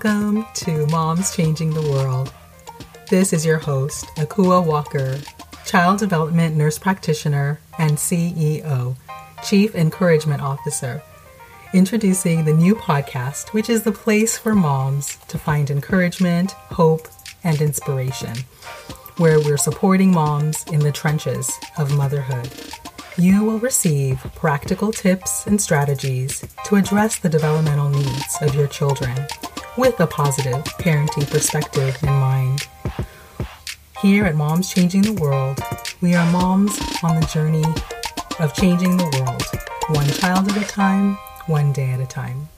Welcome to Moms Changing the World. This is your host, Akua Walker, Child Development Nurse Practitioner and CEO, Chief Encouragement Officer, introducing the new podcast, which is the place for moms to find encouragement, hope, and inspiration, where we're supporting moms in the trenches of motherhood. You will receive practical tips and strategies to address the developmental needs of your children with a positive parenting perspective in mind. Here at Moms Changing the World, we are moms on the journey of changing the world, one child at a time, one day at a time.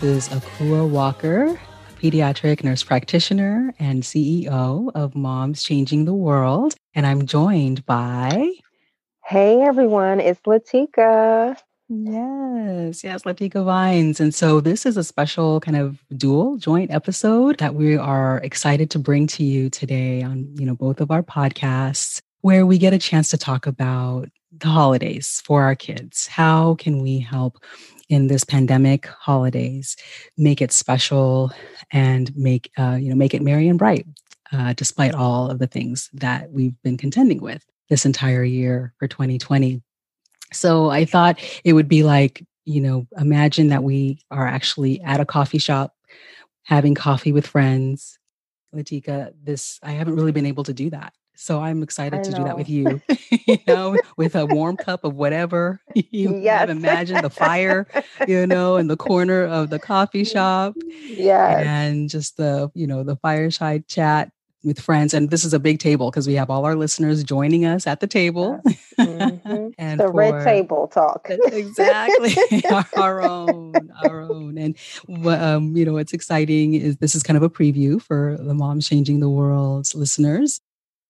This is Akua Walker, pediatric nurse practitioner and CEO of Moms Changing the World. And I'm joined by. Hey, everyone. It's Latika. Yes, yes, Latika Vines. And so this is a special kind of dual joint episode that we are excited to bring to you today on, you know, both of our podcasts where we get a chance to talk about the holidays for our kids. How can we help in this pandemic holidays make it special and make uh, you know make it merry and bright uh, despite all of the things that we've been contending with this entire year for 2020 so i thought it would be like you know imagine that we are actually at a coffee shop having coffee with friends. Latika this i haven't really been able to do that so I'm excited to do that with you, you know, with a warm cup of whatever you yes. imagine the fire, you know, in the corner of the coffee shop. Yeah. And just the, you know, the fireside chat with friends. And this is a big table because we have all our listeners joining us at the table. Mm-hmm. and the for, red table talk. exactly. our own, our own. And, um, you know, what's exciting is this is kind of a preview for the Moms Changing the World listeners.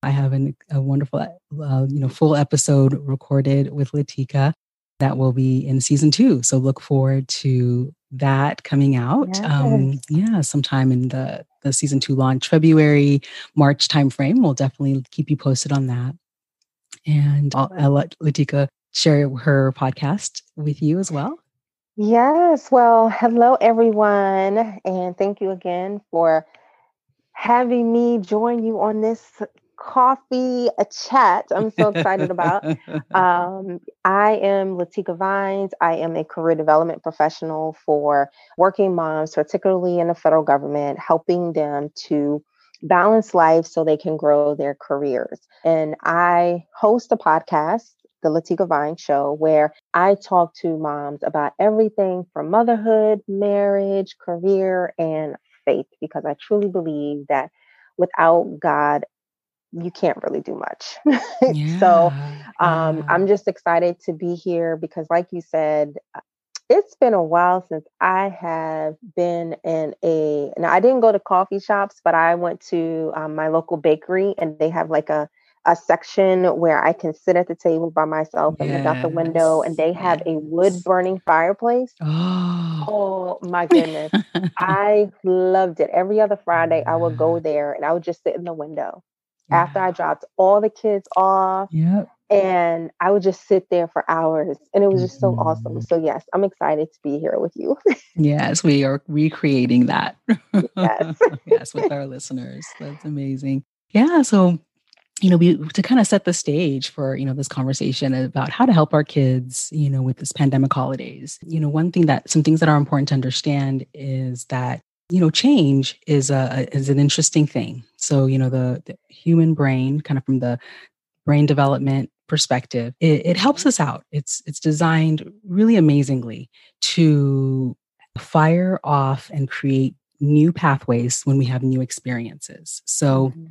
I have an, a wonderful, uh, you know, full episode recorded with Latika that will be in season two. So look forward to that coming out. Yes. Um, yeah, sometime in the the season two launch, February, March timeframe. We'll definitely keep you posted on that. And I'll, I'll let Latika share her podcast with you as well. Yes. Well, hello everyone, and thank you again for having me join you on this coffee, a chat. I'm so excited about. Um, I am Latika Vines. I am a career development professional for working moms, particularly in the federal government, helping them to balance life so they can grow their careers. And I host a podcast the Latika Vine Show, where I talk to moms about everything from motherhood, marriage, career, and faith, because I truly believe that without God you can't really do much. Yeah. so um, I'm just excited to be here because, like you said, uh, it's been a while since I have been in a. Now, I didn't go to coffee shops, but I went to um, my local bakery and they have like a a section where I can sit at the table by myself and yes. look out the window, and they have a wood burning fireplace. Oh. oh my goodness. I loved it. Every other Friday, I would go there and I would just sit in the window after I dropped all the kids off. Yep. And I would just sit there for hours and it was just so mm-hmm. awesome. So, yes, I'm excited to be here with you. yes, we are recreating that. Yes. yes, with our listeners. That's amazing. Yeah. So you know, we to kind of set the stage for, you know, this conversation about how to help our kids, you know, with this pandemic holidays. You know, one thing that some things that are important to understand is that, you know, change is a is an interesting thing. So, you know, the, the human brain, kind of from the brain development perspective, it, it helps us out. It's it's designed really amazingly to fire off and create new pathways when we have new experiences. So mm-hmm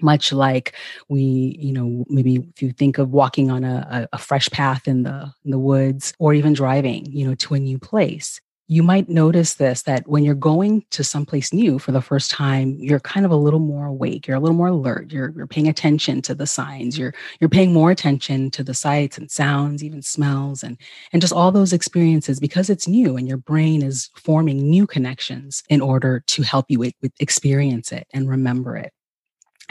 much like we you know maybe if you think of walking on a, a, fresh path in the in the woods or even driving you know to a new place you might notice this that when you're going to someplace new for the first time you're kind of a little more awake you're a little more alert you're, you're paying attention to the signs you're you're paying more attention to the sights and sounds even smells and and just all those experiences because it's new and your brain is forming new connections in order to help you with, with experience it and remember it.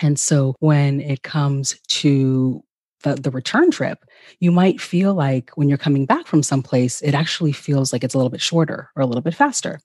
And so when it comes to the, the return trip, you might feel like when you're coming back from someplace, it actually feels like it's a little bit shorter or a little bit faster.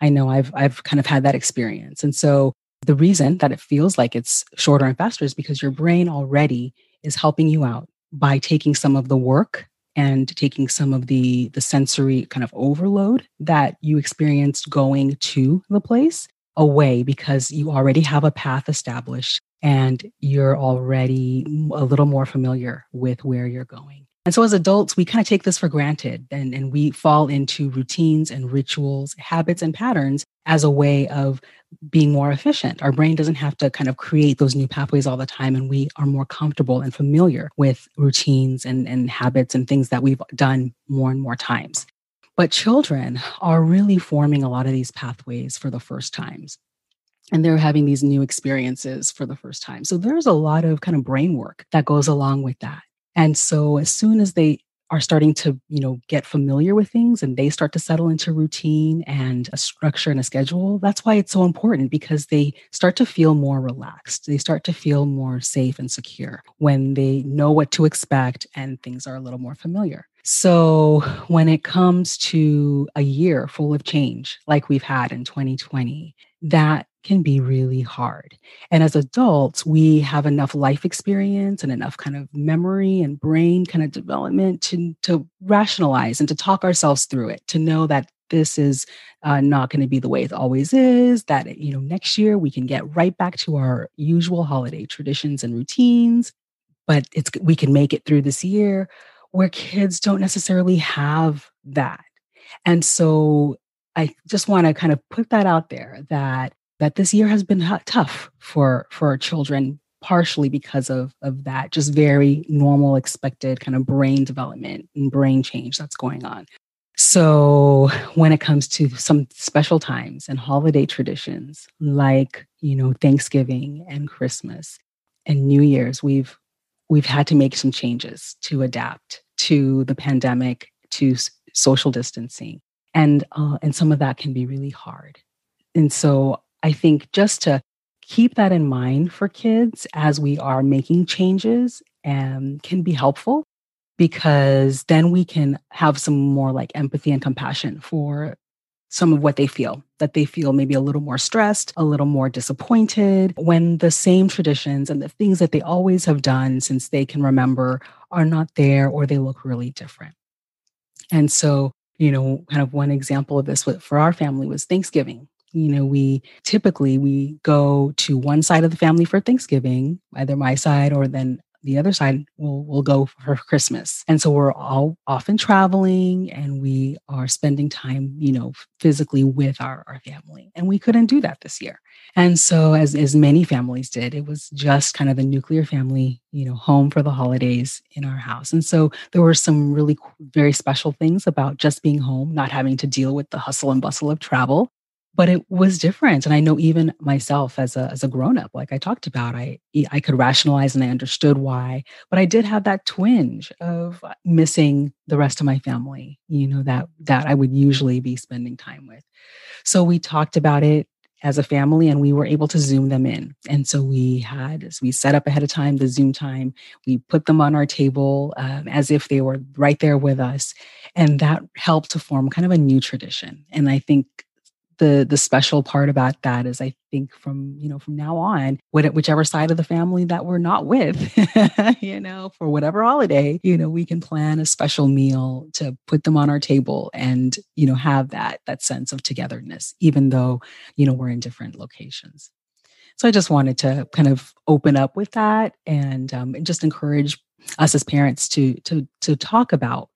I know I've I've kind of had that experience. And so the reason that it feels like it's shorter and faster is because your brain already is helping you out by taking some of the work and taking some of the the sensory kind of overload that you experienced going to the place away because you already have a path established and you're already a little more familiar with where you're going. And so as adults, we kind of take this for granted and, and we fall into routines and rituals, habits and patterns as a way of being more efficient. Our brain doesn't have to kind of create those new pathways all the time, and we are more comfortable and familiar with routines and, and habits and things that we've done more and more times. But children are really forming a lot of these pathways for the first times and they're having these new experiences for the first time. So there's a lot of kind of brain work that goes along with that. And so as soon as they are starting to, you know, get familiar with things and they start to settle into routine and a structure and a schedule, that's why it's so important because they start to feel more relaxed. They start to feel more safe and secure when they know what to expect and things are a little more familiar. So, when it comes to a year full of change like we've had in 2020, that can be really hard. And as adults, we have enough life experience and enough kind of memory and brain kind of development to, to rationalize and to talk ourselves through it, to know that this is uh, not going to be the way it always is that you know next year we can get right back to our usual holiday traditions and routines but it's we can make it through this year where kids don't necessarily have that and so i just want to kind of put that out there that that this year has been tough for for children partially because of of that just very normal expected kind of brain development and brain change that's going on. So when it comes to some special times and holiday traditions like you know thanksgiving and christmas and new year's we've we've had to make some changes to adapt to the pandemic to social distancing and uh, and some of that can be really hard. And so I think just to keep that in mind for kids as we are making changes um, can be helpful because then we can have some more like empathy and compassion for some of what they feel that they feel maybe a little more stressed, a little more disappointed when the same traditions and the things that they always have done since they can remember are not there or they look really different. And so, you know, kind of one example of this for our family was Thanksgiving you know we typically we go to one side of the family for thanksgiving either my side or then the other side will will go for Christmas. And so we're all often traveling and we are spending time, you know, physically with our, our family. And we couldn't do that this year. And so as as many families did, it was just kind of the nuclear family, you know, home for the holidays in our house. And so there were some really very special things about just being home, not having to deal with the hustle and bustle of travel but it was different and i know even myself as a as a grown up like i talked about i i could rationalize and i understood why but i did have that twinge of missing the rest of my family you know that that i would usually be spending time with. So we talked about it as a family and we were able to zoom them in and so we had as we set up ahead of time the zoom time we put them on our table um, as if they were right there with us and that helped to form kind of a new tradition and i think the the special part about that is I think from you know from now on, whichever side of the family that we're not with, you know, for whatever holiday, you know, we can plan a special meal to put them on our table and you know have that that sense of togetherness, even though you know we're in different locations. So I just wanted to kind of open up with that and, um, and just encourage us as parents to to to talk about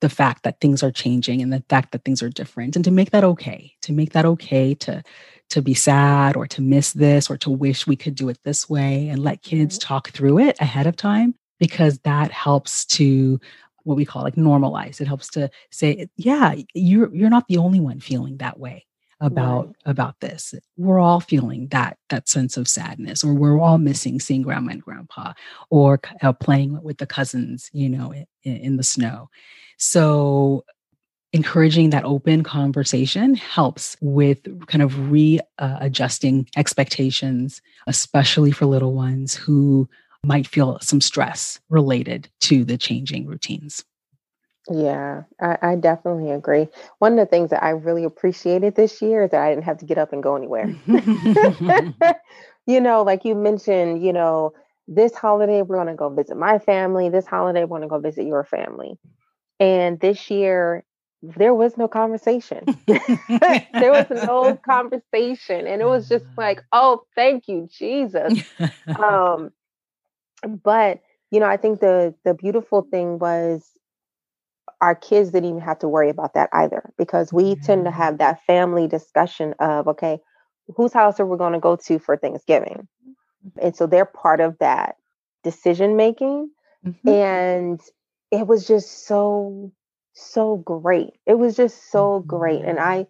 the fact that things are changing and the fact that things are different and to make that okay to make that okay to to be sad or to miss this or to wish we could do it this way and let kids mm-hmm. talk through it ahead of time because that helps to what we call like normalize it helps to say yeah you're you're not the only one feeling that way about right. about this. We're all feeling that that sense of sadness or we're all missing seeing grandma and grandpa or uh, playing with the cousins you know in, in the snow. So encouraging that open conversation helps with kind of readjusting uh, expectations especially for little ones who might feel some stress related to the changing routines yeah, I, I definitely agree. One of the things that I really appreciated this year is that I didn't have to get up and go anywhere. you know, like you mentioned, you know, this holiday we're going to go visit my family. This holiday we're going to go visit your family. And this year there was no conversation. there was no conversation. And it was just like, oh, thank you, Jesus. Um, but you know, I think the the beautiful thing was our kids didn't even have to worry about that either because we mm-hmm. tend to have that family discussion of okay whose house are we going to go to for thanksgiving and so they're part of that decision making mm-hmm. and it was just so so great it was just so mm-hmm. great and mm-hmm. i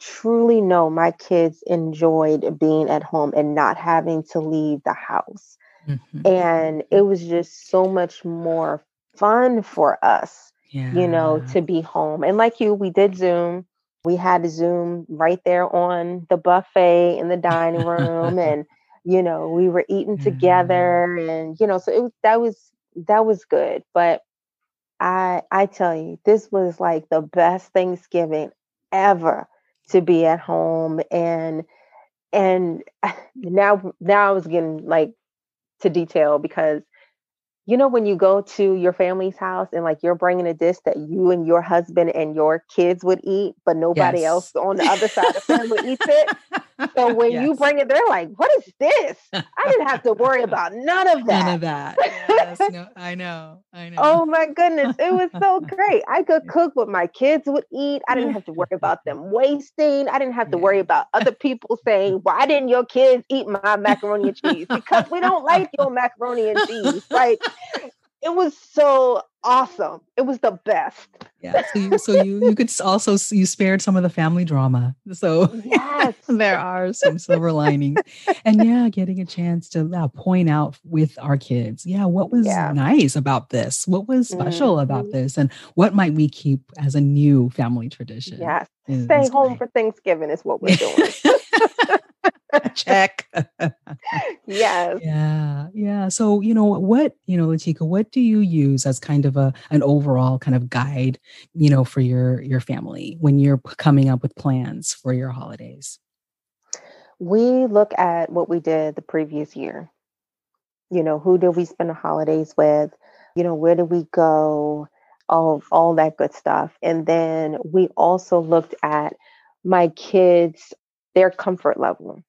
truly know my kids enjoyed being at home and not having to leave the house mm-hmm. and it was just so much more fun for us yeah. you know, to be home. And like you, we did Zoom. We had Zoom right there on the buffet in the dining room and you know, we were eating mm. together and you know, so it was that was that was good. But I I tell you, this was like the best Thanksgiving ever to be at home and and now now I was getting like to detail because you know when you go to your family's house and like you're bringing a dish that you and your husband and your kids would eat but nobody yes. else on the other side of the family eats it so when yes. you bring it they're like what is this? I didn't have to worry about none of that none of that. yes, no, i know i oh know. oh my goodness it was so great. I could cook what my kids would eat. I didn't have to worry about them wasting. I didn't have to worry about other people saying why didn't your kids eat my macaroni and cheese? Because we don't like your macaroni and cheese like it was so awesome. It was the best. Yeah. So you, so you, you could also you spared some of the family drama. So yes, there are some silver linings, and yeah, getting a chance to uh, point out with our kids, yeah, what was yeah. nice about this? What was special mm-hmm. about this? And what might we keep as a new family tradition? Yes, stay home for Thanksgiving is what we're doing. Check. yes. Yeah. Yeah. So, you know, what, you know, Latika, what do you use as kind of a an overall kind of guide, you know, for your your family when you're coming up with plans for your holidays? We look at what we did the previous year. You know, who did we spend the holidays with? You know, where did we go? All all that good stuff. And then we also looked at my kids their comfort level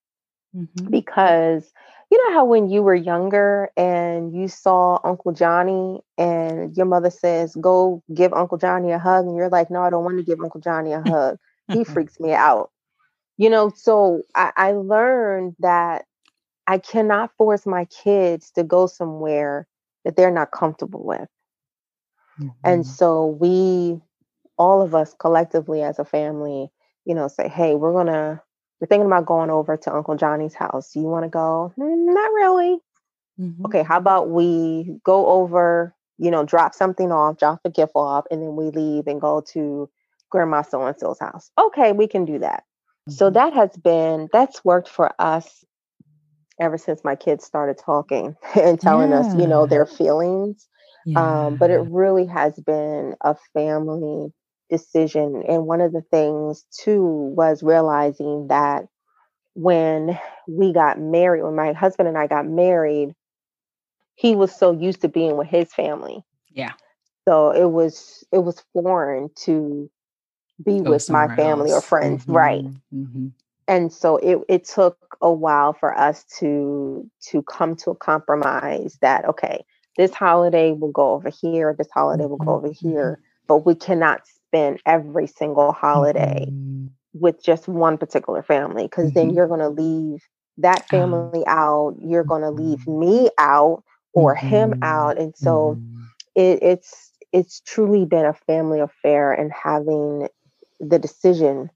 mm-hmm. because you know how when you were younger and you saw Uncle Johnny and your mother says, Go give Uncle Johnny a hug, and you're like, No, I don't want to give Uncle Johnny a hug. he freaks me out. You know, so I, I learned that I cannot force my kids to go somewhere that they're not comfortable with. Mm-hmm. And so we, all of us collectively as a family, you know, say, Hey, we're going to we're thinking about going over to Uncle Johnny's house. Do you want to go? Mm, not really. Mm-hmm. Okay, how about we go over, you know, drop something off, drop a gift off, and then we leave and go to Grandma so and so's house. Okay, we can do that. Mm-hmm. So that has been, that's worked for us ever since my kids started talking and telling yeah. us, you know, their feelings. Yeah. Um, but it really has been a family decision. And one of the things too was realizing that when we got married, when my husband and I got married, he was so used to being with his family. Yeah. So it was it was foreign to be Go with my family else. or friends, mm-hmm. right? Mm-hmm. And so it it took a while for us to to come to a compromise that okay, this holiday will go over here, this holiday will go over mm-hmm. here, but we cannot spend every single holiday mm-hmm. with just one particular family because mm-hmm. then you're going to leave that ah. family out, you're going to leave mm-hmm. me out or him mm-hmm. out, and so mm-hmm. it, it's it's truly been a family affair and having the decision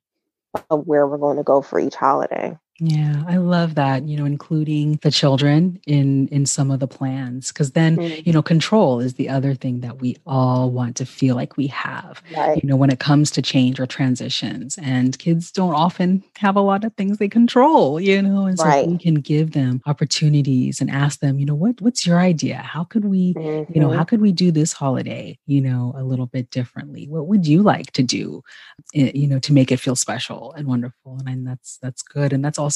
of where we're going to go for each holiday. Yeah, I love that, you know, including the children in in some of the plans cuz then, mm-hmm. you know, control is the other thing that we all want to feel like we have. Right. You know, when it comes to change or transitions and kids don't often have a lot of things they control, you know, and so right. we can give them opportunities and ask them, you know, what what's your idea? How could we, mm-hmm. you know, how mm-hmm. could we do this holiday, you know, a little bit differently? What would you like to do, eh, you know, to make it feel special and wonderful? And, and that's that's good and that's also,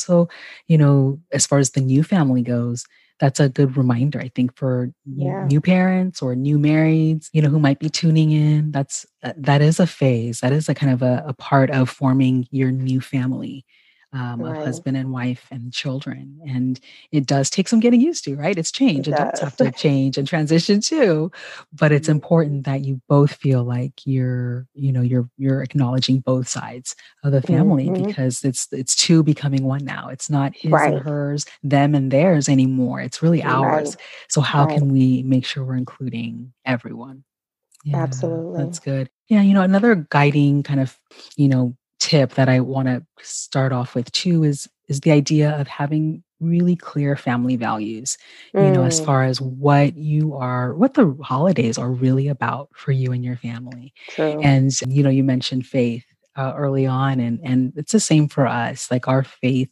you know, as far as the new family goes, that's a good reminder, I think, for yeah. new parents or new marrieds, you know, who might be tuning in. That's that is a phase. That is a kind of a, a part of forming your new family um, right. of husband and wife and children. And it does take some getting used to, right? It's change. It Adults have to change and transition too. But it's mm-hmm. important that you both feel like you're, you know, you're you're acknowledging both sides of the family mm-hmm. because it's it's two becoming one now. It's not his right. and hers, them and theirs anymore. It's really ours. Right. So how can we make sure we're including everyone? Yeah, Absolutely. That's good. Yeah, you know, another guiding kind of, you know, tip that I want to start off with too is is the idea of having really clear family values mm. you know as mm. far as what you are what the holidays are really about for you and your family True. and you know you mentioned faith uh, early on and and it's the same for us like our faith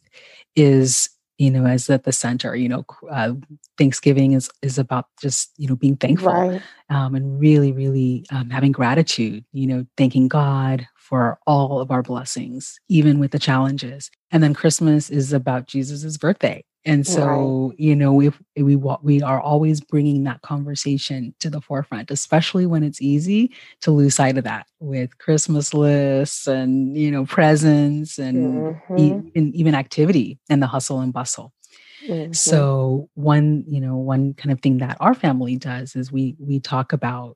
is you know as at the center you know uh, thanksgiving is is about just you know being thankful right. um, and really really um, having gratitude you know thanking god for all of our blessings, even with the challenges. And then Christmas is about Jesus's birthday. And so, right. you know, we we we are always bringing that conversation to the forefront, especially when it's easy to lose sight of that with Christmas lists and you know presents and mm-hmm. even, even activity and the hustle and bustle. Mm-hmm. So one, you know, one kind of thing that our family does is we we talk about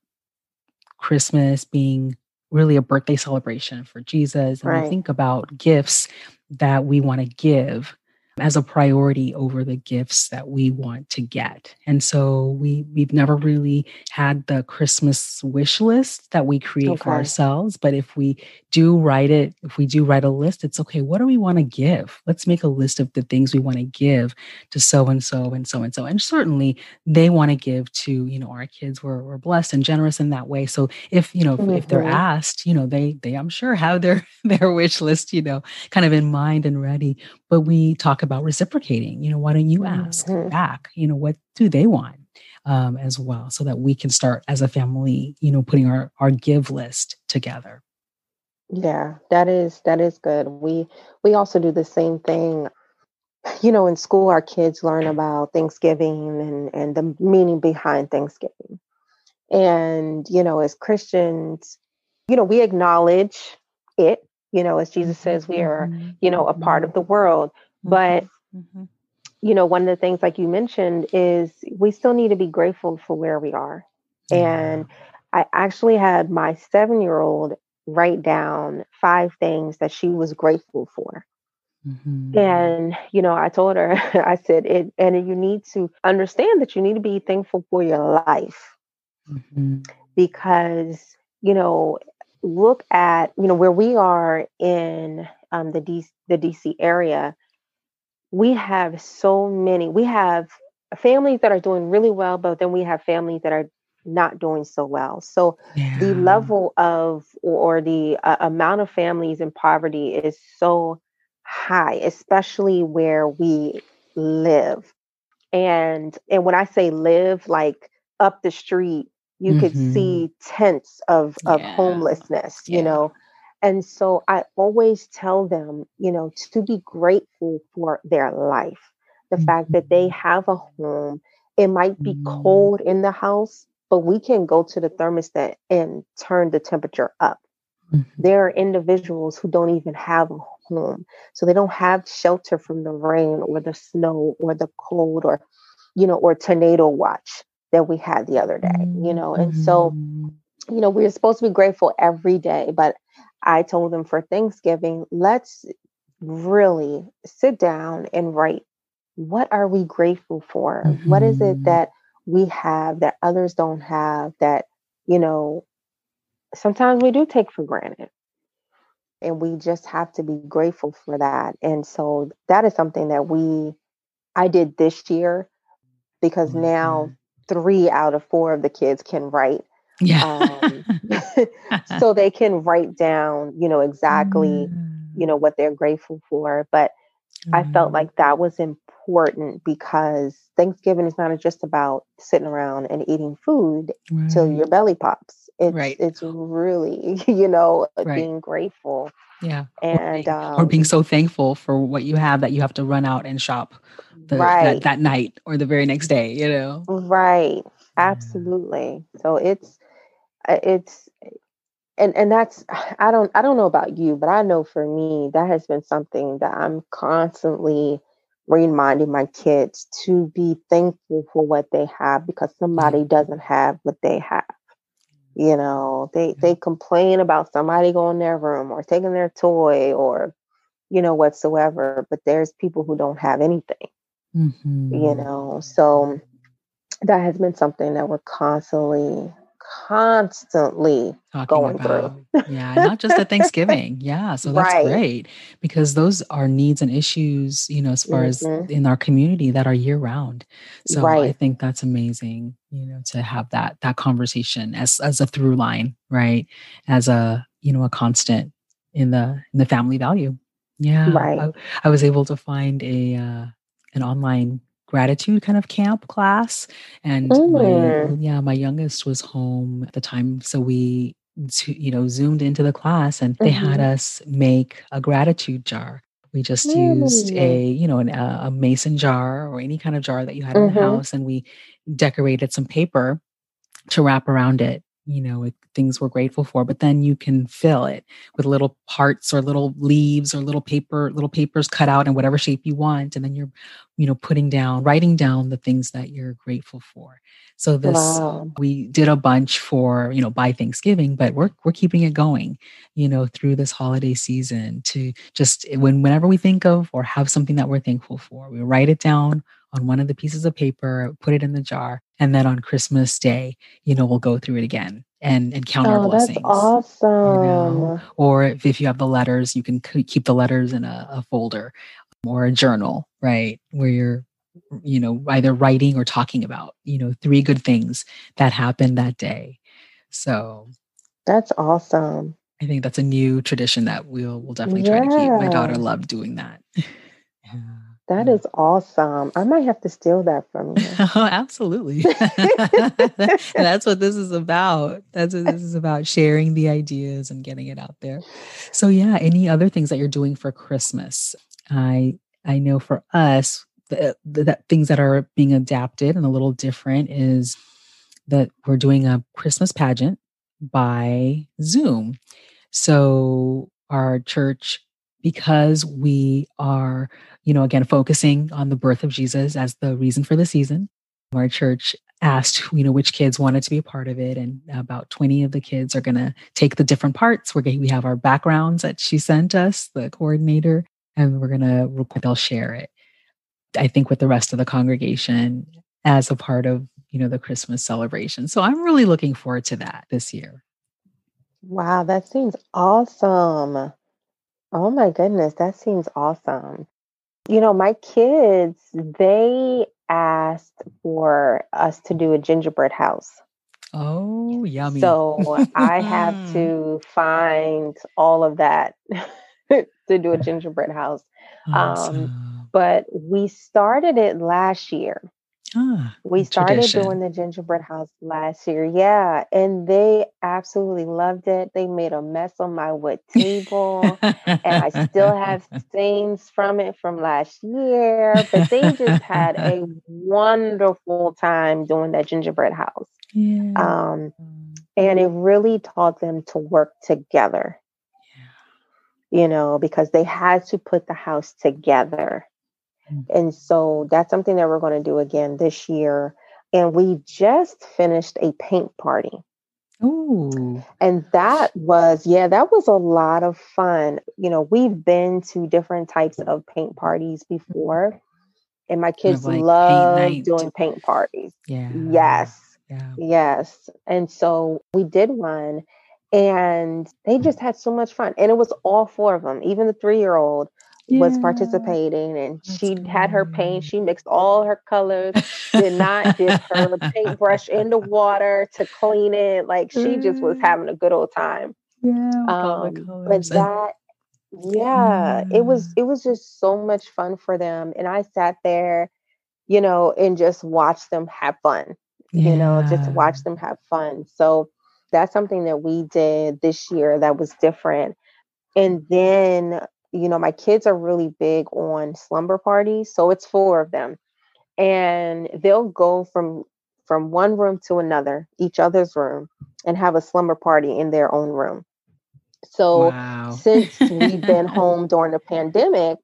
Christmas being really a birthday celebration for Jesus. And right. we think about gifts that we want to give as a priority over the gifts that we want to get. And so we we've never really had the Christmas wish list that we create okay. for ourselves, but if we do write it, if we do write a list, it's okay, what do we want to give? Let's make a list of the things we want to give to so and so and so and so. And certainly they want to give to, you know, our kids were, were blessed and generous in that way. So if, you know, mm-hmm. if they're mm-hmm. asked, you know, they they I'm sure have their their wish list, you know, kind of in mind and ready. But we talk about reciprocating, you know, why don't you ask mm-hmm. back? You know, what do they want? Um, as well, so that we can start as a family, you know, putting our our give list together. Yeah, that is that is good. We we also do the same thing. You know, in school our kids learn about Thanksgiving and and the meaning behind Thanksgiving. And, you know, as Christians, you know, we acknowledge it, you know, as Jesus says we are, mm-hmm. you know, a part of the world, but mm-hmm. you know, one of the things like you mentioned is we still need to be grateful for where we are. And I actually had my 7-year-old write down five things that she was grateful for. Mm-hmm. And, you know, I told her, I said, it, and you need to understand that you need to be thankful for your life mm-hmm. because, you know, look at, you know, where we are in um, the, D- the DC area, we have so many, we have families that are doing really well, but then we have families that are not doing so well. So yeah. the level of or the uh, amount of families in poverty is so high, especially where we live. And and when I say live, like up the street you mm-hmm. could see tents of of yeah. homelessness yeah. you know and so i always tell them you know to be grateful for their life the mm-hmm. fact that they mm-hmm. have a home it might be mm-hmm. cold in the house but we can go to the thermostat and turn the temperature up mm-hmm. there are individuals who don't even have a home so they don't have shelter from the rain or the snow or the cold or you know or tornado watch that we had the other day, you know. And so, mm-hmm. you know, we're supposed to be grateful every day, but I told them for Thanksgiving, let's really sit down and write what are we grateful for? Mm-hmm. What is it mm-hmm. that we have that others don't have that, you know, sometimes we do take for granted. And we just have to be grateful for that. And so that is something that we I did this year because mm-hmm. now three out of four of the kids can write. Yeah. Um, so they can write down, you know, exactly, mm. you know, what they're grateful for. But mm. I felt mm. like that was important because Thanksgiving is not just about sitting around and eating food right. till your belly pops. It's right. it's really, you know, right. being grateful. Yeah. And or being, um, or being, so thankful for what you have that you have to run out and shop the, right. that, that night or the very next day, you know? Right. Absolutely. So it's, uh, it's, and, and that's, I don't, I don't know about you, but I know for me, that has been something that I'm constantly reminding my kids to be thankful for what they have because somebody doesn't have what they have. You know they they complain about somebody going in their room or taking their toy or you know whatsoever but there's people who don't have anything. Mm-hmm. you know so that has been something that we're constantly constantly Talking going about, through. yeah, not just at Thanksgiving. Yeah, so that's right. great because those are needs and issues, you know, as far mm-hmm. as in our community that are year round. So right. I think that's amazing, you know, to have that that conversation as as a through line, right? As a, you know, a constant in the in the family value. Yeah. Right. I, I was able to find a uh an online gratitude kind of camp class and mm. my, yeah my youngest was home at the time so we you know zoomed into the class and they mm-hmm. had us make a gratitude jar we just mm. used a you know an, a mason jar or any kind of jar that you had mm-hmm. in the mm-hmm. house and we decorated some paper to wrap around it you know with things we're grateful for but then you can fill it with little parts or little leaves or little paper little papers cut out in whatever shape you want and then you're you know putting down writing down the things that you're grateful for so this wow. we did a bunch for you know by thanksgiving but we're we're keeping it going you know through this holiday season to just eh, when whenever we think of or have something that we're thankful for we write it down on one of the pieces of paper, put it in the jar, and then on Christmas Day, you know, we'll go through it again and and count oh, our blessings. That's awesome. You know? Or if, if you have the letters, you can keep the letters in a, a folder or a journal, right, where you're you know either writing or talking about you know three good things that happened that day so that's awesome i think that's a new tradition that we'll we'll definitely try to keep my daughter loved doing that yeah. That mm. is awesome. I might have to steal that from you. oh, absolutely. that's what this is about. That's what this is about sharing the ideas and getting it out there. So yeah, any other things that you're doing for Christmas? I I know for us the, the, the things that are being adapted and a little different is that we're doing a Christmas pageant by Zoom. So our church because we are, you know, again, focusing on the birth of Jesus as the reason for the season. Our church asked, you know, which kids wanted to be a part of it. And about 20 of the kids are going to take the different parts. We're going we have our backgrounds that she sent us, the coordinator, and we're going to, they'll share it. I think with the rest of the congregation as a part of, you know, the Christmas celebration. So I'm really looking forward to that this year. Wow, that seems awesome. Oh my goodness, that seems awesome. You know, my kids, they asked for us to do a gingerbread house. Oh, yummy. So I have to find all of that to do a gingerbread house. Um, awesome. Um, but we started it last year. Ah, we started tradition. doing the gingerbread house last year. Yeah. And they absolutely loved it. They made a mess on my wood table. And I still have stains from it from last year. But they just had a wonderful time doing that gingerbread house. yeah. Um, and it really taught them to work together, you know, because they had to put the house together. And so that's something that we're going to do again this year. And we just finished a paint party. Ooh. And that was, yeah, that was a lot of fun. You know, we've been to different types of paint parties before, and my Kind kids of like love night. doing paint parties. Yeah. Yes. Yeah. Yes. And so we did one and they hmm. just had so much fun. And it was all four of them. Even the three year old was participating and That's she had her paint. She mixed all her colors, did not dip her the paintbrush in the water to clean it. Like she just was having a good old time. Yeah. Um, but that yeah, it was it was just so much fun for them. And I sat there, you know, and just watched them have fun you know, just watch them have fun. So that's something that we did this year that was different. And then, you know, my kids are really big on slumber parties. So it's four of them. And they'll go from from one room to another, each other's room, and have a slumber party in their own room. So Wow. since we've been home during the pandemic,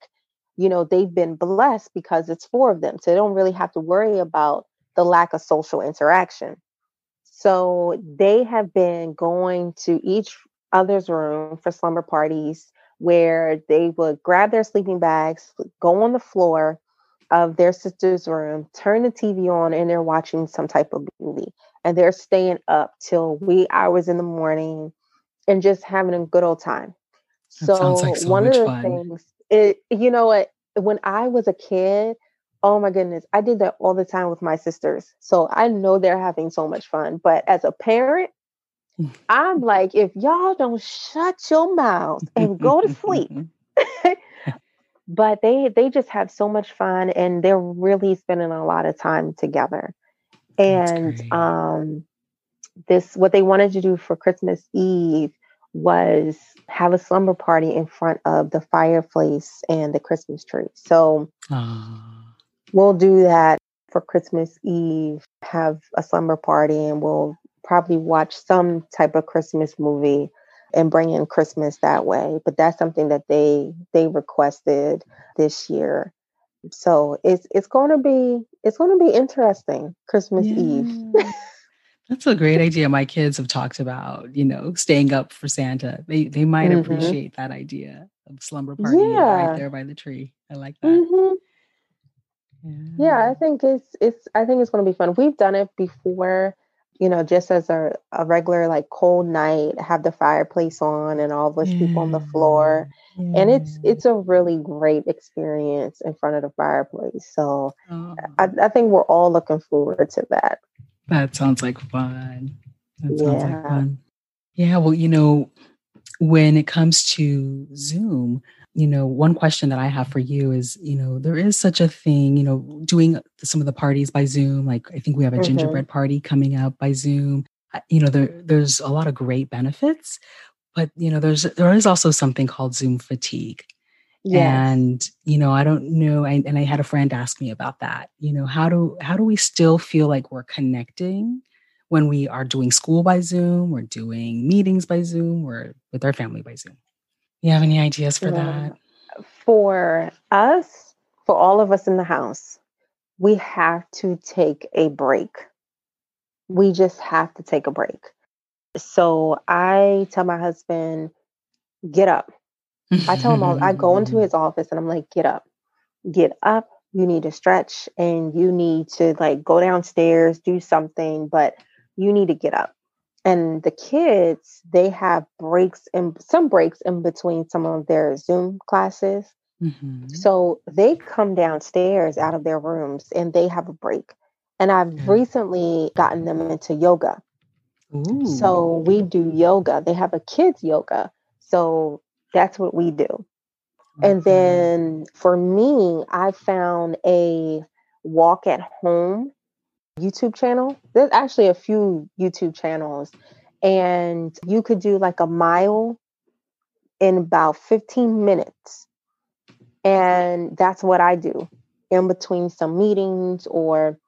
you know, they've been blessed because it's four of them. So they don't really have to worry about the lack of social interaction. So they have been going to each other's room for slumber parties where they would grab their sleeping bags, go on the floor of their sister's room, turn the TV on, and they're watching some type of movie. And they're staying up till wee hours in the morning and just having a good old time. Sounds like so one of the fun. things, it, you know what, when I was a kid, oh my goodness, I did that all the time with my sisters. So I know they're having so much fun. But as a parent, I'm like, if y'all don't shut your mouth and go to sleep, but they they just have so much fun and they're really spending a lot of time together. And um this what they wanted to do for Christmas Eve was have a slumber party in front of the fireplace and the Christmas tree. So Ah. we'll do that for Christmas Eve, have a slumber party, and we'll probably watch some type of Christmas movie and bring in Christmas that way. But that's something that they they requested this year. So it's it's going to be it's going to be interesting Christmas Eve. That's a great idea. My kids have talked about, you know, staying up for Santa. They they might Mhm. appreciate that idea of slumber party right there by the tree. I like that. hmm Yeah, I think it's it's I think it's going to be fun. We've done it before, you know, just as a, a regular like cold night, have the fireplace on and all those people on the floor. And it's it's a really great experience in front of the fireplace. So Oh, I, I think we're all looking forward to that. that sounds like fun. That sounds like fun. Yeah, well, you know, when it comes to Zoom, you know, one question that I have for you is, you know, there is such a thing, you know, doing some of the parties by Zoom. Like I think we have a Mhm. gingerbread party coming up by Zoom. You know, there there's a lot of great benefits, but you know, there's there is also something called Zoom fatigue. Yes. And you know, I don't know. I, and I had a friend ask me about that. You know, how do how do we still feel like we're connecting when we are doing school by Zoom, we're doing meetings by Zoom, we're with our family by Zoom? You have any ideas for Yeah. that? For us, for all of us in the house, we have to take a break. We just have to take a break. So I tell my husband, get up. I tell him, all, I go into his office and I'm like, get up, get up. You need to stretch and you need to like go downstairs, do something, but you need to get up. And the kids, they have breaks and some breaks in between some of their Zoom classes. Mhm. So they come downstairs out of their rooms and they have a break. And I've Yeah. recently gotten them into yoga. Ooh. So we do yoga. They have a kids yoga. So that's what we do. And then for me, I found a walk at home YouTube channel. There's actually a few YouTube channels, and you could do like a mile in about 15 minutes. And that's what I do in between some meetings or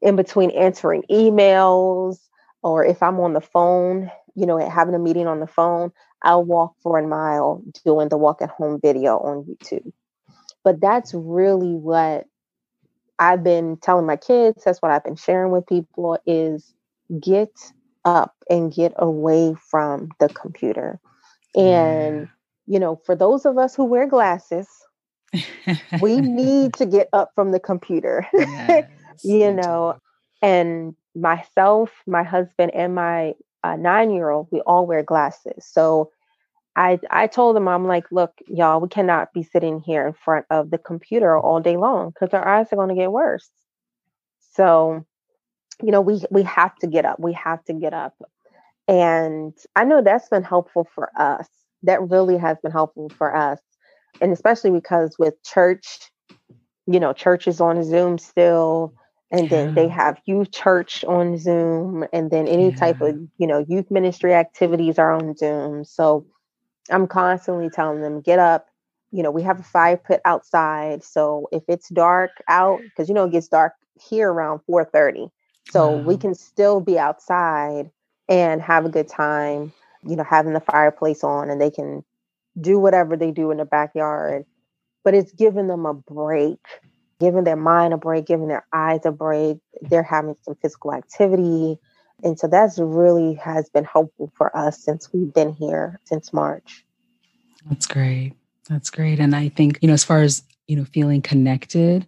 in between answering emails or if I'm on the phone, you know, having a meeting on the phone, I'll walk for a mile doing the walk at home video on YouTube. But that's really what I've been telling my kids, that's what I've been sharing with people is get up and get away from the computer. And, you know, for those of us who wear glasses, we need to get up from the computer. Yes, you know, and myself, my husband, and my uh, nine year old, we all wear glasses. So I, I told them, I'm like, look, y'all, we cannot be sitting here in front of the computer all day long because our eyes are going to get worse. So, you know, we, we have to get up. We have to get up. And I know that's been helpful for us. That really has been helpful for us. And especially because with church, you know, church is on Zoom still and yeah. then they have youth church on zoom and then any yeah. type of you know youth ministry activities are on zoom so i'm constantly telling them get up you know we have a fire pit outside so if it's dark out because you know it gets dark here around 4.30 so wow. we can still be outside and have a good time you know having the fireplace on and they can do whatever they do in the backyard but it's giving them a break giving their mind a break, giving their eyes a break. They're having some physical activity. And so that's really has been helpful for us since we've been here since March. That's great. That's great. And I think, you know, as far as, you know, feeling connected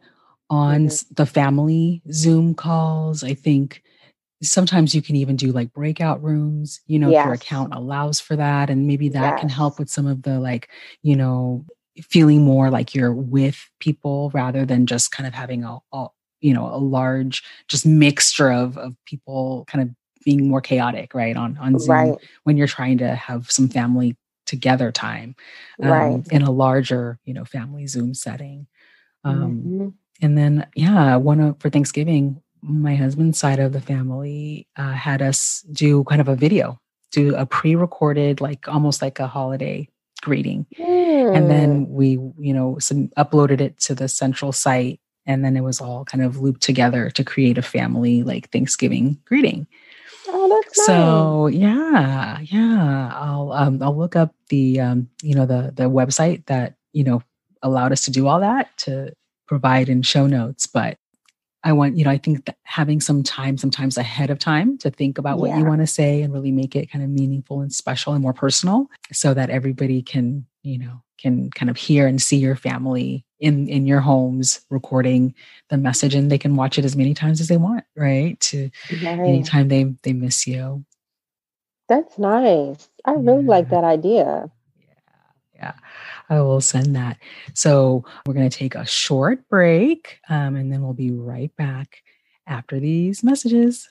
on mm-hmm. the family Zoom calls, I think sometimes you can even do like breakout rooms, you know, yes. if your account allows for that. And maybe that yes. can help with some of the like, you know, feeling more like you're with people rather than just kind of having a, a you know a large just mixture of of people kind of being more chaotic right on on zoom right. when you're trying to have some family together time um, right. in a larger you know family zoom setting um, mm-hmm. and then yeah one of for thanksgiving my husband's side of the family uh, had us do kind of a video do a pre-recorded like almost like a holiday greeting. Mm. And then we, you know, some uploaded it to the central site and then it was all kind of looped together to create a family like Thanksgiving greeting. Oh, that's so nice. yeah, yeah. I'll um, I'll look up the um, you know the the website that you know allowed us to do all that to provide in show notes. But I want, you know, I think that having some time sometimes ahead of time to think about what yeah. you want to say and really make it kind of meaningful and special and more personal so that everybody can, you know, can kind of hear and see your family in in your homes recording the message and they can watch it as many times as they want, right? To anytime they they miss you. That's nice. I really yeah. like that idea. Yeah. Yeah. I will send that. So we're going to take a short break um, and then we'll be right back after these messages.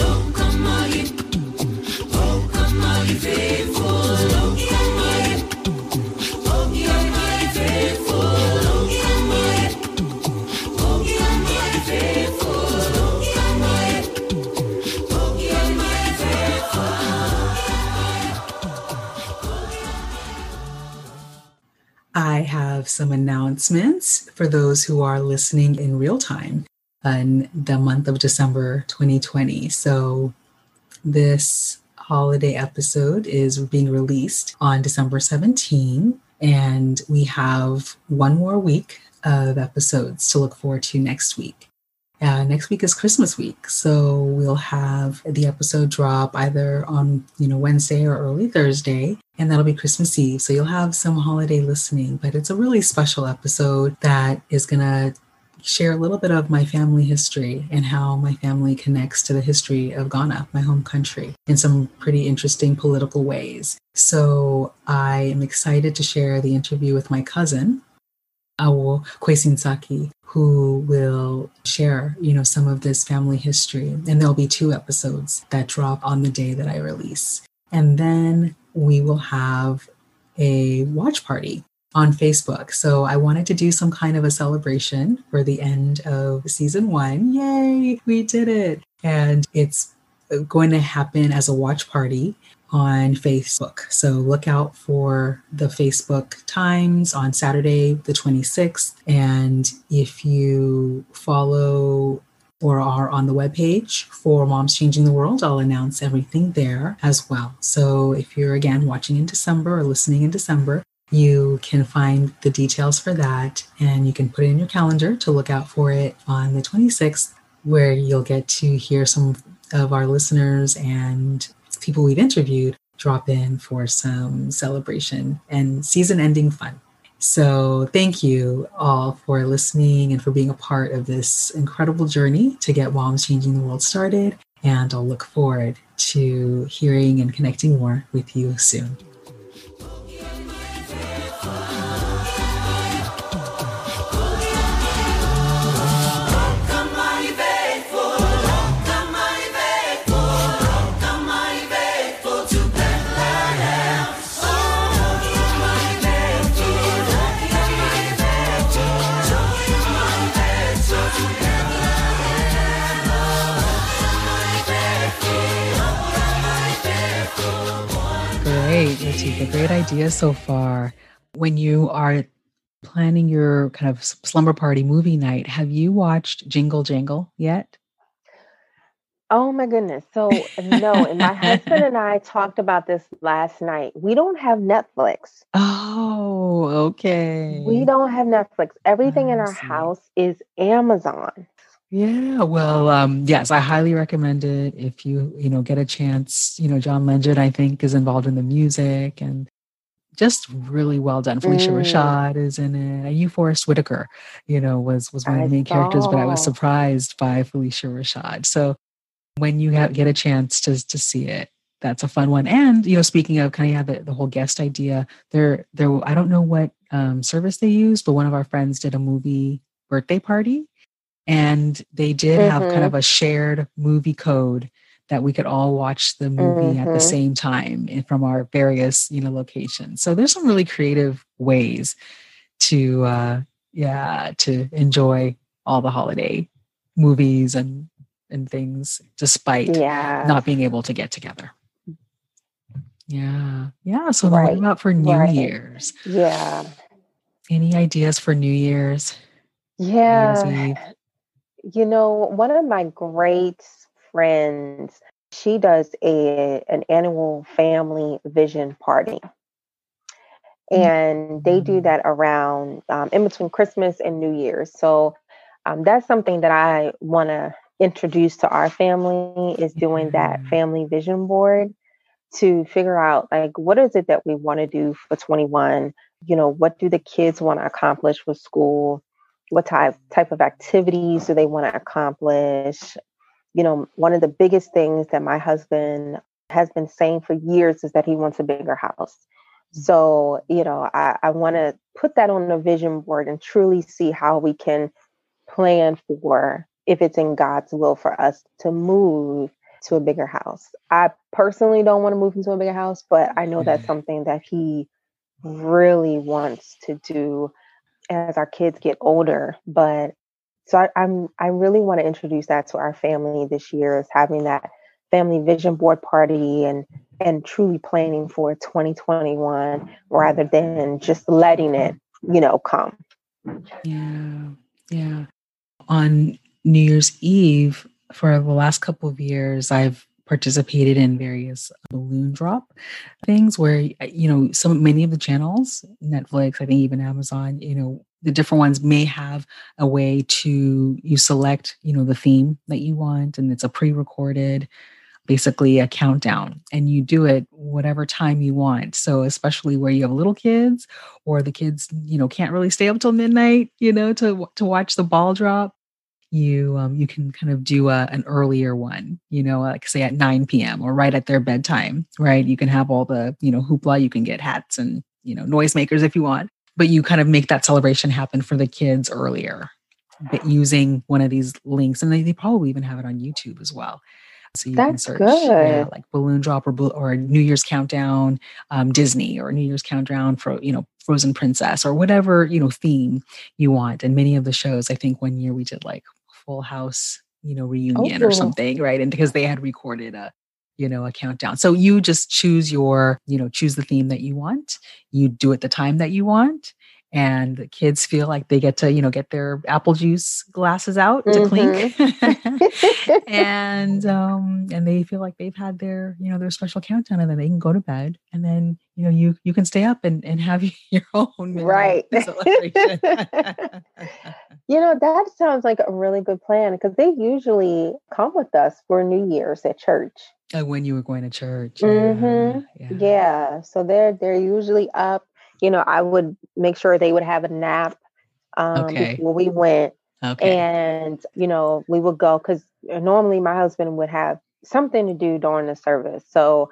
some announcements for those who are listening in real time in the month of December 2020. So, this holiday episode is being released on December 17, and we have one more week of episodes to look forward to next week. Uh, next week is Christmas week, so we'll have the episode drop either on you know Wednesday or early Thursday, and that'll be Christmas Eve. So you'll have some holiday listening, but it's a really special episode that is gonna share a little bit of my family history and how my family connects to the history of Ghana, my home country, in some pretty interesting political ways. So I am excited to share the interview with my cousin, Awo Kwesinsaki, who will share, you know, some of this family history. And there'll be two episodes that drop on the day that I release. And then we will have a watch party on Facebook. So I wanted to do some kind of a celebration for the end of season one. Yay, we did it. And it's going to happen as a watch party on Facebook. So look out for the Facebook times on Saturday, the 26th. And if you follow or are on the webpage for Moms Changing the World, I'll announce everything there as well. So if you're again watching in December or listening in December, you can find the details for that and you can put it in your calendar to look out for it on the 26th, where you'll get to hear some of our listeners and people we've interviewed drop in for some celebration and season ending fun. So, thank you all for listening and for being a part of this incredible journey to get Moms Changing the World started. And I'll look forward to hearing and connecting more with you soon. Great, Great idea so far. When you are planning your kind of slumber party movie night, have you watched Jingle Jangle yet? Oh my goodness. So, no, and my husband and I talked about this last night. We don't have Netflix. Oh, okay. We don't have Netflix. Everything in oh, our house is Amazon. Yeah, well, um, yes, I highly recommend it if you, you know, get a chance. You know, John Legend, I think, is involved in the music and just really well done. Phylicia mm. Rashad is in it. And you Forest Whitaker, you know, was was one of the main characters, but I was surprised by Phylicia Rashad. So when you have, get a chance to to see it, that's a fun one. And you know, speaking of kind of yeah, the, the whole guest idea, there there I don't know what um, service they use, but one of our friends did a movie birthday party and they did mm-hmm. have kind mm-hmm. of a shared movie code that we could all watch the movie mm-hmm. at the mm-hmm. same time from our various you know locations so there's some really creative ways to uh yeah to enjoy all the holiday movies and and things despite yeah. not being able to get together yeah yeah so right. what about for new right. year's yeah any ideas for new year's yeah you know, one of my great friends, she does a an annual family vision party. And they do mm. that around um, in between Christmas and New Year's. So um, that's something that I want to introduce to our family is doing that family vision board to figure out like what is it that we want to do for 21 you know what do the kids want to accomplish with school what type type of activities do they want to accomplish? You know one of the biggest things that my husband has been saying for years is that he wants a bigger house. So you know i, I want to put that on a vision board and truly see how we can plan for if it's in god's will for us to move to a bigger house. I personally don't want to move into a bigger house but i know that's mm. something that he really wants to do as our kids get older. But so I, I'm I really want to introduce that to our family this year is having that family vision board party and and truly planning for 2021 rather than just letting it, you know, come. Yeah. Yeah. On New Year's Eve, for the last couple of years, I've participated in various balloon drop things where uh, you know some many of the channels netflix i think even amazon you know the different ones may have a way to you select you know the theme that you want and it's a pre-recorded basically a countdown and you do it whatever time you want. So especially where you have little kids or the kids you know can't really stay up till midnight you know to to watch the ball drop you um, you can kind of do a, an earlier one you know like say at 9 p.m or right at their bedtime right you can have all the you know hoopla you can get hats and you know noisemakers if you want but you kind of make that celebration happen for the kids earlier but using one of these links and they, they probably even have it on youtube as well so you That's can search good. yeah, like balloon drop or, or new year's countdown um, disney or new year's countdown for you know frozen princess or whatever you know theme you want and many of the shows i think one year we did like full house you know reunion or Oh. something right and because they had recorded a you know a countdown so you just choose your you know choose the theme that you want you do it the time that you want and the kids feel like they get to you know get their apple juice glasses out to clink and um and they feel like they've had their you know their special countdown and then they can go to bed and then you know you you can stay up and and have your own midnight Right. You know, that sounds like a really good plan because they usually come with us for New Year's at church. Uh, when you were going to church Mhm. yeah, Yeah, so they're they're usually up. You know, I would make sure they would have a nap um, Okay. before we went, okay and you know we would go because normally my husband would have something to do during the service. So,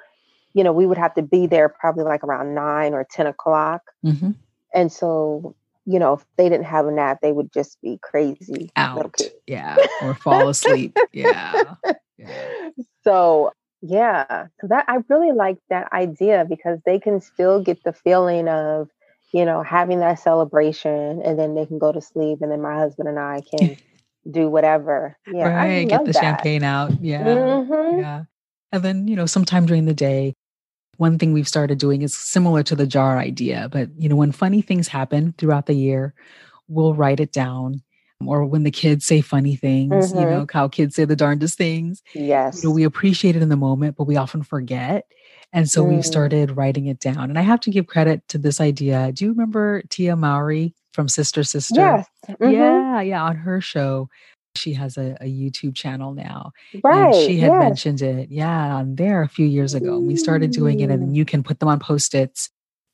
you know, we would have to be there probably like around nine or ten o'clock, hmm and so you know if they didn't have a nap, they would just be crazy out yeah or fall asleep yeah yeah So yeah, so that I really like that idea because they can still get the feeling of, you know, having that celebration and then they can go to sleep and then my husband and I can do whatever. Yeah. I get the that. champagne out yeah Mhm. Yeah. And then, you know, sometime during the day, one thing we've started doing is similar to the jar idea, but, you know, when funny things happen throughout the year, we'll write it down. Or when the kids say funny things, you Mhm. know, how kids say the darndest things, Yes. you know, we appreciate it in the moment, but we often forget. And so we've Mm. started writing it down. And I have to give credit to this idea. Do you remember Tia Mowry from Sister Sister? yes. Mhm. Yeah, yeah. On her show, she has a, a YouTube channel now. Right. And she had yes. mentioned it, yeah, on there a few years ago. And we started doing it, and you can put them on post its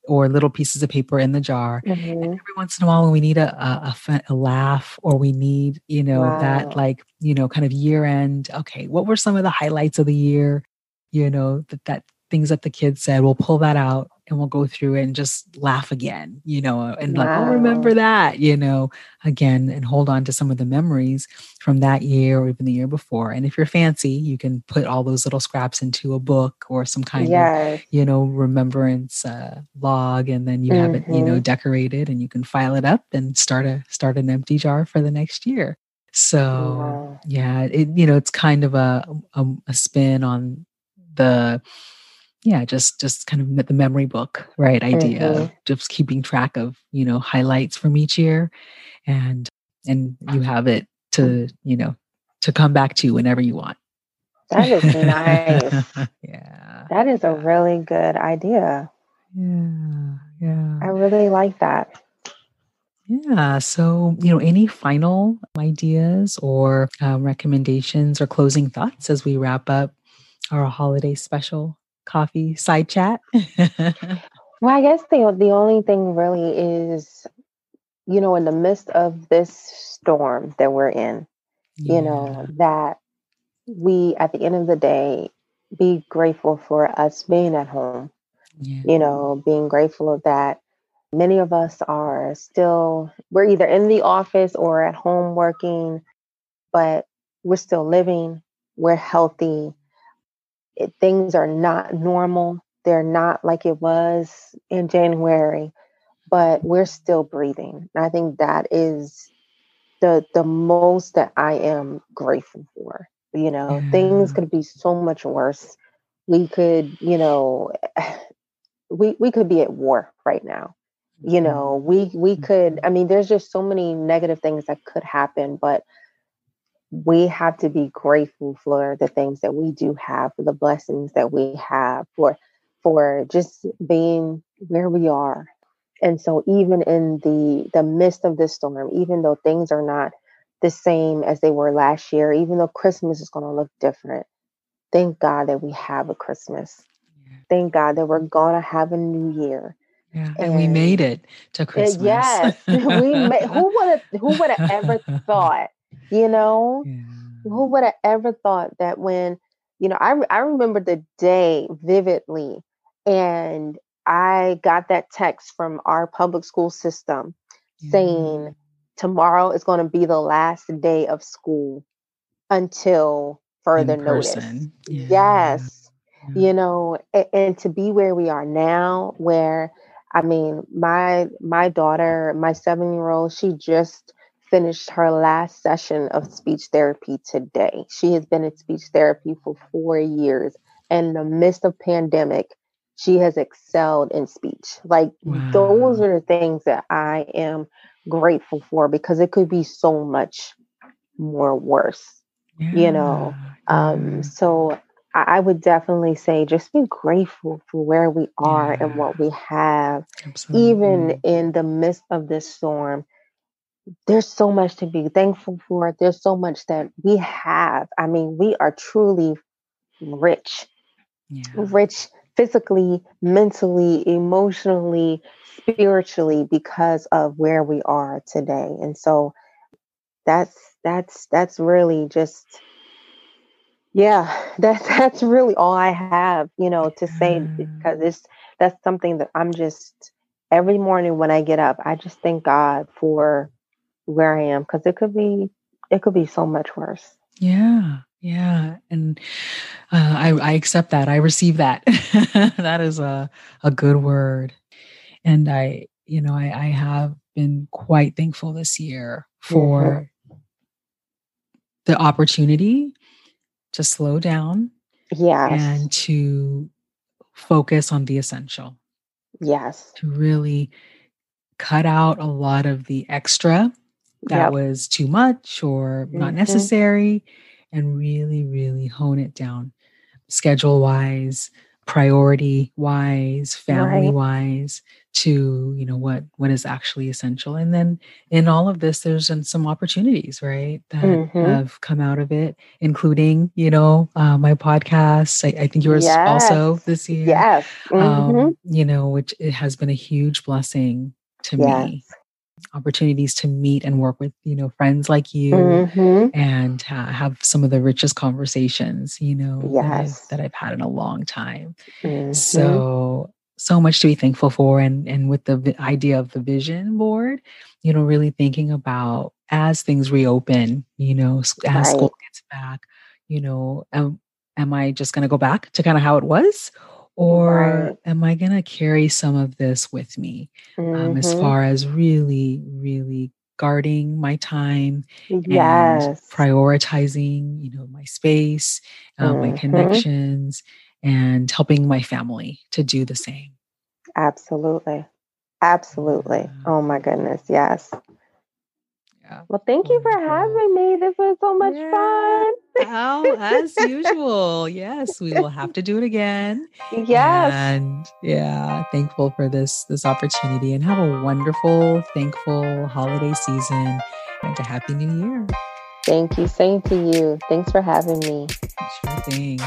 or little pieces of paper in the jar. Mhm. Every once in a while, when we need a, a, a, a laugh or we need, you know, Wow. that like, you know, kind of year end, okay, what were some of the highlights of the year? You know, that, that things that the kids said, we'll pull that out and we'll go through it and just laugh again, you know, and like, oh, remember that, you know, again, and hold on to some of the memories from that year or even the year before. And if you're fancy, you can put all those little scraps into a book or some kind of, you know, remembrance uh, log, and then you have it, you know, Mhm. decorated, and you can file it up and start a start an empty jar for the next year. So Wow. yeah, it you know, it's kind of a a, a spin on the yeah just just kind of the memory book right idea Mhm. of just keeping track of you know highlights from each year and and you have it to you know to come back to whenever you want That is nice. yeah That is a really good idea. yeah yeah I really like that. yeah so you know any final ideas or um, recommendations or closing thoughts as we wrap up our holiday special coffee side chat Well, I guess the the only thing really is, you know, in the midst of this storm that we're in, you know, that we at the end of the day be grateful for us being at home, yeah. you know, being grateful of that. Many of us are still we're either in the office or at home working, but we're still living, we're healthy. It, things are not normal. They're not like it was in January, but we're still breathing. And I think that is the the most that I am grateful for. You know, things mm-hmm. could be so much worse. We could, you know, we we could be at war right now. You mm-hmm. know, we we could. Mm-hmm. I mean, there's just so many negative things that could happen, but we have to be grateful for the things that we do have, for the blessings that we have, for for just being where we are. And so even in the the midst of this storm, even though things are not the same as they were last year, even though Christmas is going to look different, thank God that we have a Christmas. Yeah. Thank God that we're going to have a new year. Yeah, and we made it to Christmas. yes, we ma- who would have who would have ever thought, you know? Yeah. who would have ever thought that when you know I, I remember the day vividly and I got that text from our public school system yeah. saying tomorrow is going to be the last day of school until further notice. Yeah. Yes. You know, and, and to be where we are now, where I mean, my my daughter, my seven year old, she just finished her last session of speech therapy today. She has been in speech therapy for four years. And in the midst of pandemic, she has excelled in speech. Like wow. those are the things that I am grateful for because it could be so much more worse. Yeah. You know. Um so I would definitely say just be grateful for where we are yeah. and what we have. Absolutely. Even in the midst of this storm, there's so much to be thankful for. There's so much that we have. I mean, we are truly rich, yeah. rich physically, mentally, emotionally, spiritually because of where we are today. And so that's that's that's really just yeah, that's that's really all I have, you know, to say because it's that's something that I'm just every morning when I get up, I just thank God for where I am because it could be it could be so much worse. Yeah. Yeah. And uh, I, I accept that. I receive that. that is a, a good word. And I, you know, I, I have been quite thankful this year for mm-hmm. the opportunity to slow down. yeah, And to focus on the essential. Yes. To really cut out a lot of the extra that yep. was too much or not mm-hmm. necessary and really, really hone it down schedule wise, priority wise, family wise to, you know, what what is actually essential. And then in all of this, there's some opportunities, right, that mm-hmm. have come out of it, including, you know, uh, my podcast. I, I think yours yes. also this year. Yes. Mm-hmm. Um, you know, which it has been a huge blessing to yes. me opportunities to meet and work with you know friends like you mm-hmm. and uh, have some of the richest conversations you know yes. that, I've, that I've had in a long time mm-hmm. so so much to be thankful for and and with the vi- idea of the vision board you know really thinking about as things reopen you know as right. school gets back you know am, am i just going to go back to kind of how it was or am I going to carry some of this with me mm-hmm. um, as mm-hmm. far as really, really guarding my time yes. and prioritizing, you know, my space, um, mm-hmm. my connections, and helping my family to do the same. Absolutely. Absolutely. Oh my goodness. Yes. Yeah. Well, thank you for having me. This was so much yeah. fun. Oh, as usual. Yes, we will have to do it again. Yes. And yeah, thankful for this this opportunity and have a wonderful, thankful holiday season and a happy new year. Thank you. Same to you. Thanks for having me. Sure thing.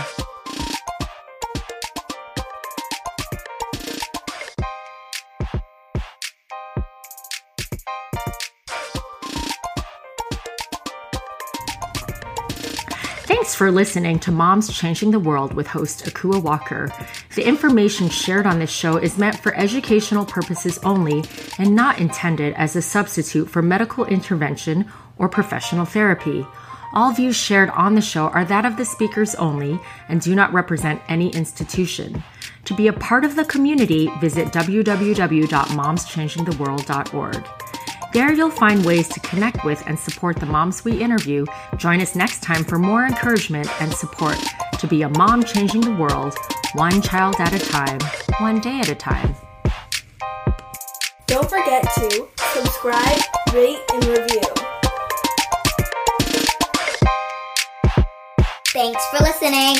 Thanks for listening to Moms Changing the World with host Akua Walker. The information shared on this show is meant for educational purposes only and not intended as a substitute for medical intervention or professional therapy. All views shared on the show are that of the speakers only and do not represent any institution. To be a part of the community, visit www.momschangingtheworld.org. There you'll find ways to connect with and support the moms we interview. Join us next time for more encouragement and support to be a mom changing the world, one child at a time, one day at a time. Don't forget to subscribe, rate, and review. Thanks for listening.